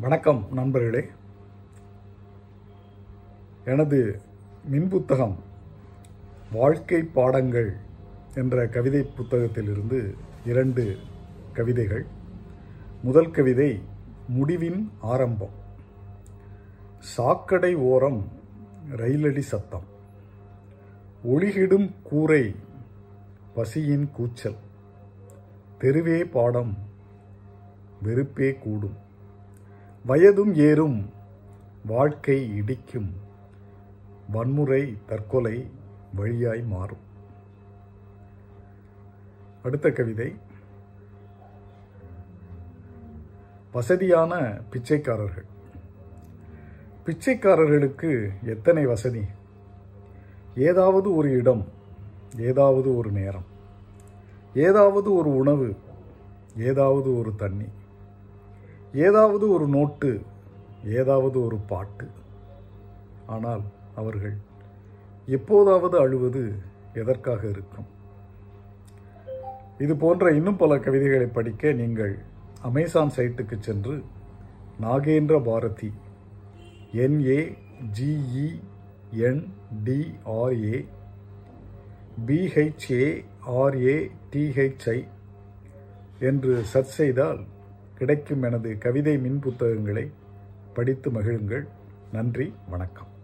வணக்கம் நண்பர்களே. எனது மின்புத்தகம் வாழ்க்கை பாடங்கள் என்ற கவிதை புத்தகத்திலிருந்து இரண்டு கவிதைகள். முதல் கவிதை முடிவின் ஆரம்பம் சாக்கடை ஓரம் ரயிலடி சத்தம். ஒளிகிடும் கூரை பசியின் கூச்சல். தெருவே பாடம் வெறுப்பே கூடும். வயதும் ஏறும் வாழ்க்கை இடிக்கும் வன்முறை தற்கொலை வழியாய் மாறும். அடுத்த கவிதை. வசதியான பிச்சைக்காரர்கள். பிச்சைக்காரர்களுக்கு எத்தனை வசதி? ஏதாவது ஒரு இடம் ஏதாவது ஒரு நேரம் ஏதாவது ஒரு உணவு ஏதாவது ஒரு தண்ணி. ஏதாவது ஒரு நோட்டு ஏதாவது ஒரு பாட்டு. ஆனால் அவர்கள் எப்போதாவது அழுவது எதற்காக இருக்கும்? இது போன்ற இன்னும் பல கவிதைகளை படிக்க நீங்கள் அமேசான் சைட்டுக்கு சென்று Nagendra Bharathi N A G E N D R A B H A R A D H I என்று சர்ச் செய்தால் கிடைக்கும் எனது கவிதை மின் புத்தகங்களை படித்து மகிழுங்கள். நன்றி வணக்கம்.